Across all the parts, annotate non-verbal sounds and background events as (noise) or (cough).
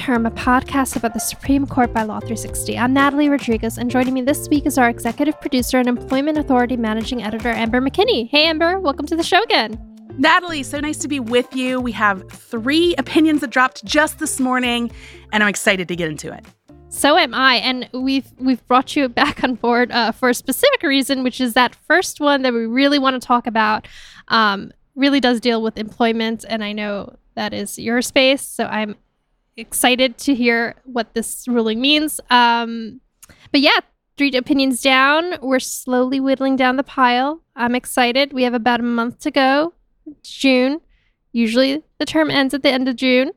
Welcome to The Term, a podcast about the Supreme Court by Law 360. I'm Natalie Rodriguez, and joining me this week is our executive producer and Employment Authority managing editor, Amber McKinney. Hey, Amber, welcome to the show again. Natalie, so nice to be with you. We have three opinions that dropped just this morning, and I'm excited to get into it. So am I, and we've we've brought you back on board uh, for a specific reason, which is that first one that we really want to talk about. Um, really does deal with employment, and I know that is your space, so I'm excited to hear what this ruling means. Um, but yeah, three opinions down. We're slowly whittling down the pile. I'm excited. We have about a month to go. It's June. Usually the term ends at the end of June.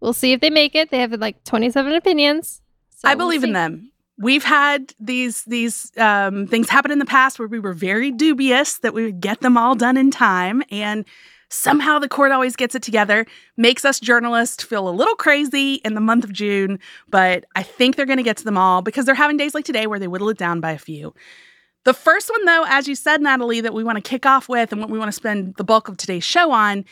We'll see if they make it. They have like 27 opinions. So I believe we'll in them. We've had these these um, things happen in the past where we were very dubious that we would get them all done in time, and Somehow the court always gets it together, makes us journalists feel a little crazy in the month of June, but I think they're going to get to them all because they're having days like today where they whittle it down by a few. The first one, though, as you said, Natalie, that we want to kick off with and what we want to spend the bulk of today's show on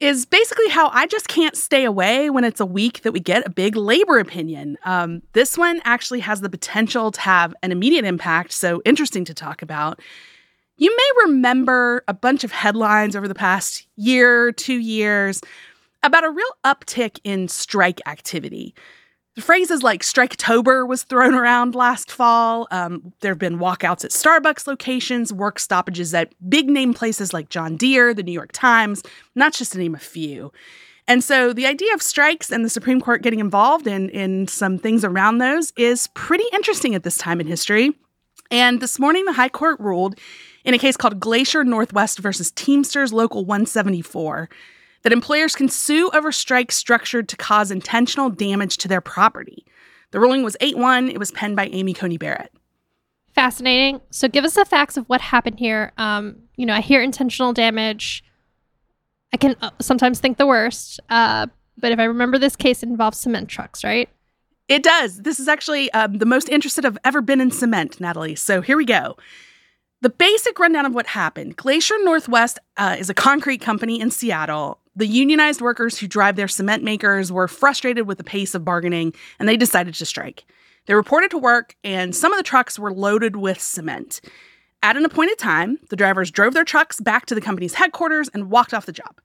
is basically how I just can't stay away when it's a week that we get a big labor opinion. Um, this one actually has the potential to have an immediate impact, so interesting to talk about. You may remember a bunch of headlines over the past year, two years about a real uptick in strike activity. Phrases like Striketober was thrown around last fall. Um, there have been walkouts at Starbucks locations, work stoppages at big name places like John Deere, the New York Times, not just to name a few. And so the idea of strikes and the Supreme Court getting involved in, in some things around those is pretty interesting at this time in history. And this morning, the High Court ruled in a case called Glacier Northwest versus Teamsters Local 174 that employers can sue over strikes structured to cause intentional damage to their property. The ruling was 8 1. It was penned by Amy Coney Barrett. Fascinating. So, give us the facts of what happened here. Um, you know, I hear intentional damage. I can uh, sometimes think the worst. Uh, but if I remember this case, it involves cement trucks, right? It does. This is actually um, the most interested I've ever been in cement, Natalie. So here we go. The basic rundown of what happened Glacier Northwest uh, is a concrete company in Seattle. The unionized workers who drive their cement makers were frustrated with the pace of bargaining and they decided to strike. They reported to work, and some of the trucks were loaded with cement. At an appointed time, the drivers drove their trucks back to the company's headquarters and walked off the job.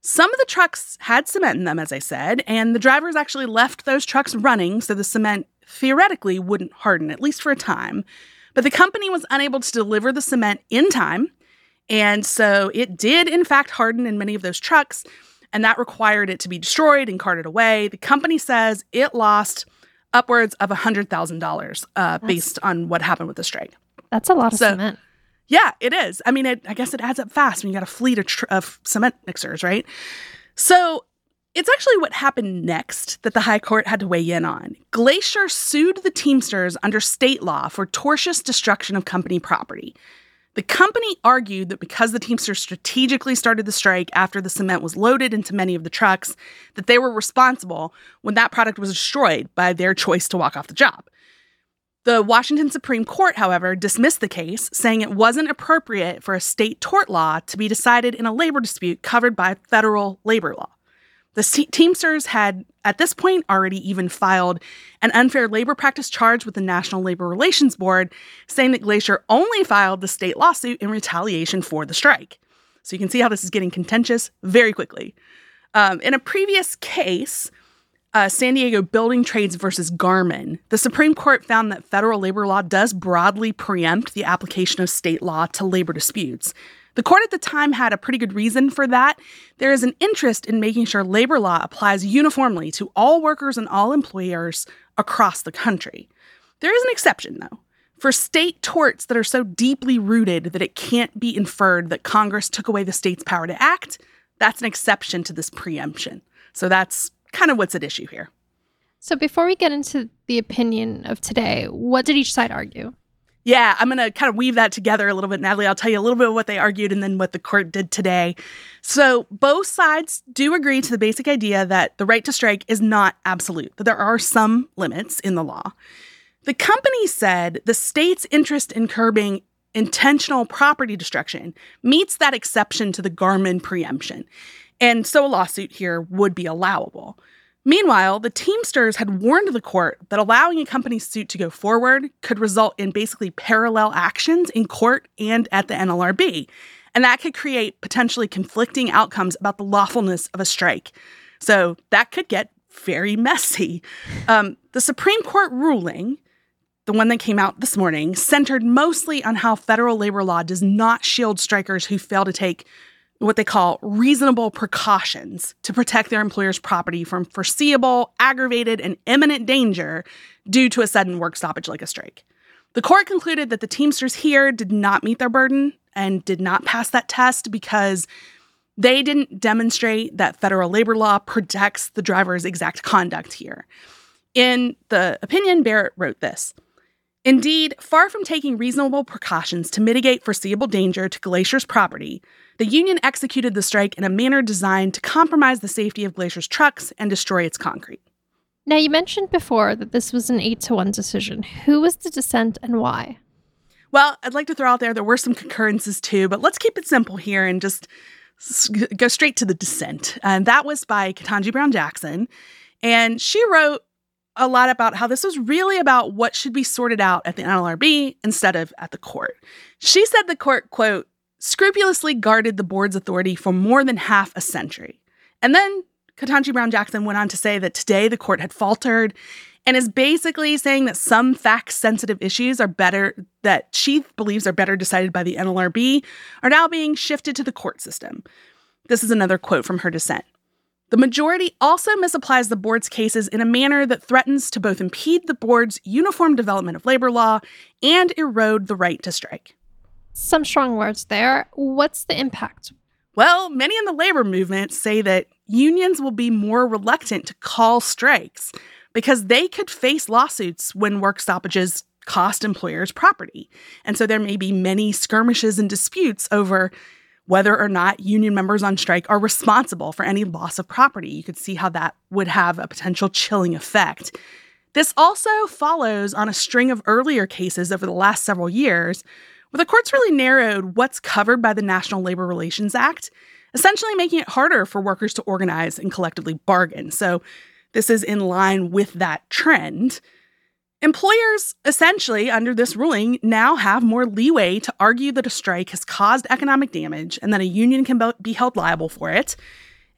Some of the trucks had cement in them, as I said, and the drivers actually left those trucks running so the cement theoretically wouldn't harden, at least for a time. But the company was unable to deliver the cement in time. And so it did, in fact, harden in many of those trucks. And that required it to be destroyed and carted away. The company says it lost upwards of $100,000 uh, based on what happened with the strike. That's a lot of so, cement. Yeah, it is. I mean, it, I guess it adds up fast when you got a fleet of, tr- of cement mixers, right? So it's actually what happened next that the High Court had to weigh in on. Glacier sued the Teamsters under state law for tortious destruction of company property. The company argued that because the Teamsters strategically started the strike after the cement was loaded into many of the trucks, that they were responsible when that product was destroyed by their choice to walk off the job. The Washington Supreme Court, however, dismissed the case, saying it wasn't appropriate for a state tort law to be decided in a labor dispute covered by federal labor law. The Teamsters had, at this point, already even filed an unfair labor practice charge with the National Labor Relations Board, saying that Glacier only filed the state lawsuit in retaliation for the strike. So you can see how this is getting contentious very quickly. Um, in a previous case, uh, San Diego Building Trades versus Garmon, the Supreme Court found that federal labor law does broadly preempt the application of state law to labor disputes. The court at the time had a pretty good reason for that. There is an interest in making sure labor law applies uniformly to all workers and all employers across the country. There is an exception, though. For state torts that are so deeply rooted that it can't be inferred that Congress took away the state's power to act, that's an exception to this preemption. So that's kind of what's at issue here. So before we get into the opinion of today, what did each side argue? Yeah, I'm going to kind of weave that together a little bit, Natalie. I'll tell you a little bit of what they argued and then what the court did today. So, both sides do agree to the basic idea that the right to strike is not absolute, that there are some limits in the law. The company said the state's interest in curbing intentional property destruction meets that exception to the Garmon preemption. And so a lawsuit here would be allowable. Meanwhile, the Teamsters had warned the court that allowing a company's suit to go forward could result in basically parallel actions in court and at the NLRB. And that could create potentially conflicting outcomes about the lawfulness of a strike. So that could get very messy. Um, the Supreme Court ruling, the one that came out this morning, centered mostly on how federal labor law does not shield strikers who fail to take what they call reasonable precautions to protect their employer's property from foreseeable, aggravated, and imminent danger due to a sudden work stoppage like a strike. The court concluded that the Teamsters here did not meet their burden and did not pass that test because they didn't demonstrate that federal labor law protects the driver's exact conduct here. In the opinion, Barrett wrote this Indeed, far from taking reasonable precautions to mitigate foreseeable danger to Glacier's property, the union executed the strike in a manner designed to compromise the safety of Glacier's trucks and destroy its concrete. Now, you mentioned before that this was an 8 to 1 decision. Who was the dissent and why? Well, I'd like to throw out there there were some concurrences too, but let's keep it simple here and just go straight to the dissent. And that was by Ketanji Brown Jackson. And she wrote a lot about how this was really about what should be sorted out at the NLRB instead of at the court. She said the court, quote, scrupulously guarded the board's authority for more than half a century. And then Ketanji Brown Jackson went on to say that today the court had faltered and is basically saying that some fact sensitive issues are better, that she believes are better decided by the NLRB, are now being shifted to the court system. This is another quote from her dissent. The majority also misapplies the board's cases in a manner that threatens to both impede the board's uniform development of labor law and erode the right to strike. Some strong words there. What's the impact? Well, many in the labor movement say that unions will be more reluctant to call strikes because they could face lawsuits when work stoppages cost employers property. And so there may be many skirmishes and disputes over whether or not union members on strike are responsible for any loss of property. You could see how that would have a potential chilling effect. This also follows on a string of earlier cases over the last several years but the courts really narrowed what's covered by the National Labor Relations Act, essentially making it harder for workers to organize and collectively bargain. So, this is in line with that trend. Employers, essentially, under this ruling, now have more leeway to argue that a strike has caused economic damage and that a union can be held liable for it.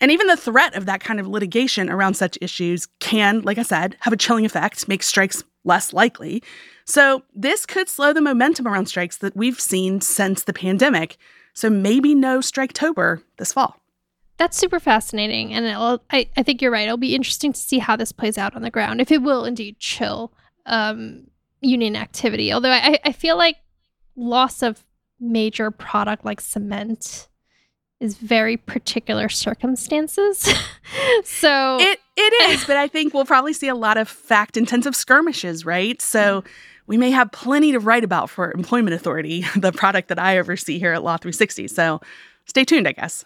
And even the threat of that kind of litigation around such issues can, like I said, have a chilling effect, make strikes less likely. So, this could slow the momentum around strikes that we've seen since the pandemic. So, maybe no Striketober this fall. That's super fascinating. And I, I think you're right. It'll be interesting to see how this plays out on the ground, if it will indeed chill um, union activity. Although I, I feel like loss of major product like cement is very particular circumstances. (laughs) so it it is, but I think we'll probably see a lot of fact intensive skirmishes, right? So we may have plenty to write about for Employment Authority, (laughs) the product that I oversee here at Law 360. So stay tuned, I guess.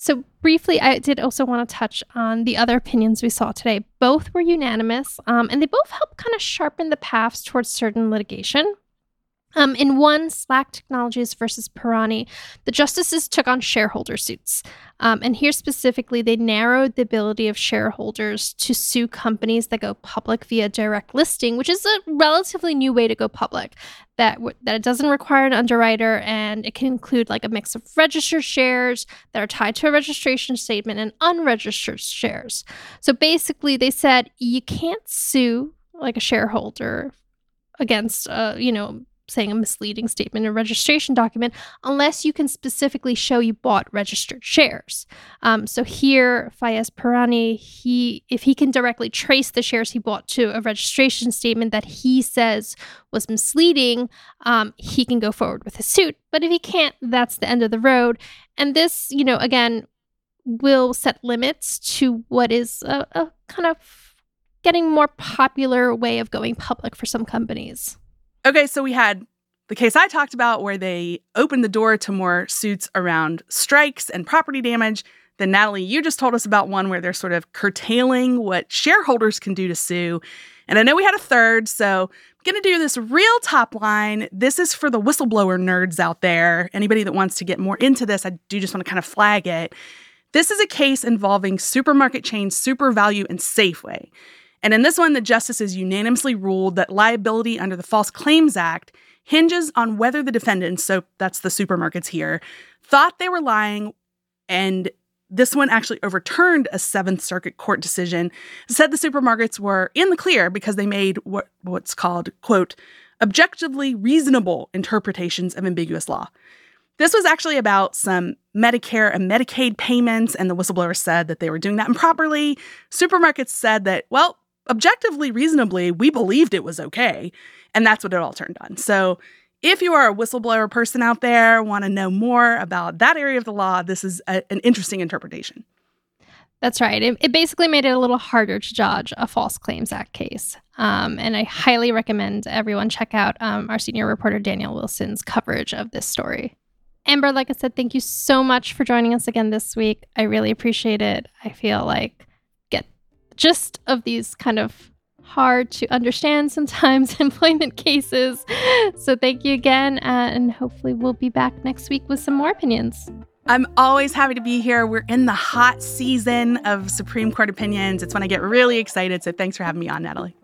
So, briefly, I did also want to touch on the other opinions we saw today. Both were unanimous, um, and they both help kind of sharpen the paths towards certain litigation. Um, in one, Slack Technologies versus Pirani, the justices took on shareholder suits. Um, and here specifically, they narrowed the ability of shareholders to sue companies that go public via direct listing, which is a relatively new way to go public. That, w- that it doesn't require an underwriter and it can include like a mix of registered shares that are tied to a registration statement and unregistered shares. So basically, they said you can't sue like a shareholder against uh, you know saying a misleading statement in a registration document unless you can specifically show you bought registered shares. Um, so here, Fayez Pirani, he if he can directly trace the shares he bought to a registration statement that he says was misleading, um, he can go forward with his suit. But if he can't, that's the end of the road. And this, you know, again, will set limits to what is a, a kind of getting more popular way of going public for some companies. Okay, so we had the case I talked about where they opened the door to more suits around strikes and property damage. Then, Natalie, you just told us about one where they're sort of curtailing what shareholders can do to sue. And I know we had a third, so I'm going to do this real top line. This is for the whistleblower nerds out there. Anybody that wants to get more into this, I do just want to kind of flag it. This is a case involving supermarket chains SuperValu and Safeway. And in this one, the justices unanimously ruled that liability under the False Claims Act hinges on whether the defendants, so that's the supermarkets here, thought they were lying and this one actually overturned a Seventh Circuit Court decision, said the supermarkets were in the clear because they made what, what's called, quote, objectively reasonable interpretations of ambiguous law. This was actually about some Medicare and Medicaid payments, and the whistleblower said that they were doing that improperly. Supermarkets said that, well, objectively reasonably, we believed it was okay. And that's what it all turned on. So if you are a whistleblower person out there, want to know more about that area of the law, this is a, an interesting interpretation. That's right. It, it, basically made it a little harder to judge a False Claims Act case. Um, and I highly recommend everyone check out um, our senior reporter Daniel Wilson's coverage of this story. Amber, like I said, thank you so much for joining us again this week. I really appreciate it. I feel like gist of these kind of hard to understand (laughs) sometimes employment cases. So thank you again, uh, and hopefully we'll be back next week with some more opinions. I'm always happy to be here. We're in the hot season of Supreme Court opinions. It's when I get really excited. So thanks for having me on, Natalie.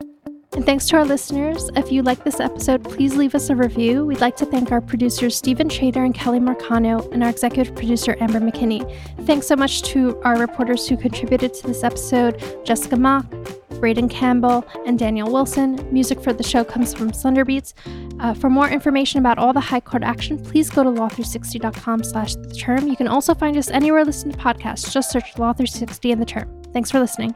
And thanks to our listeners. If you like this episode, please leave us a review. We'd like to thank our producers, Stephen Trader and Kelly Marcano, and our executive producer, Amber McKinney. Thanks so much to our reporters who contributed to this episode Jessica Mock, Braden Campbell, and Daniel Wilson. Music for the show comes from Thunderbeats. Uh, for more information about all the High Court action, please go to law360.com slash the term. You can also find us anywhere listen to podcasts. Just search Law360 and the term. Thanks for listening.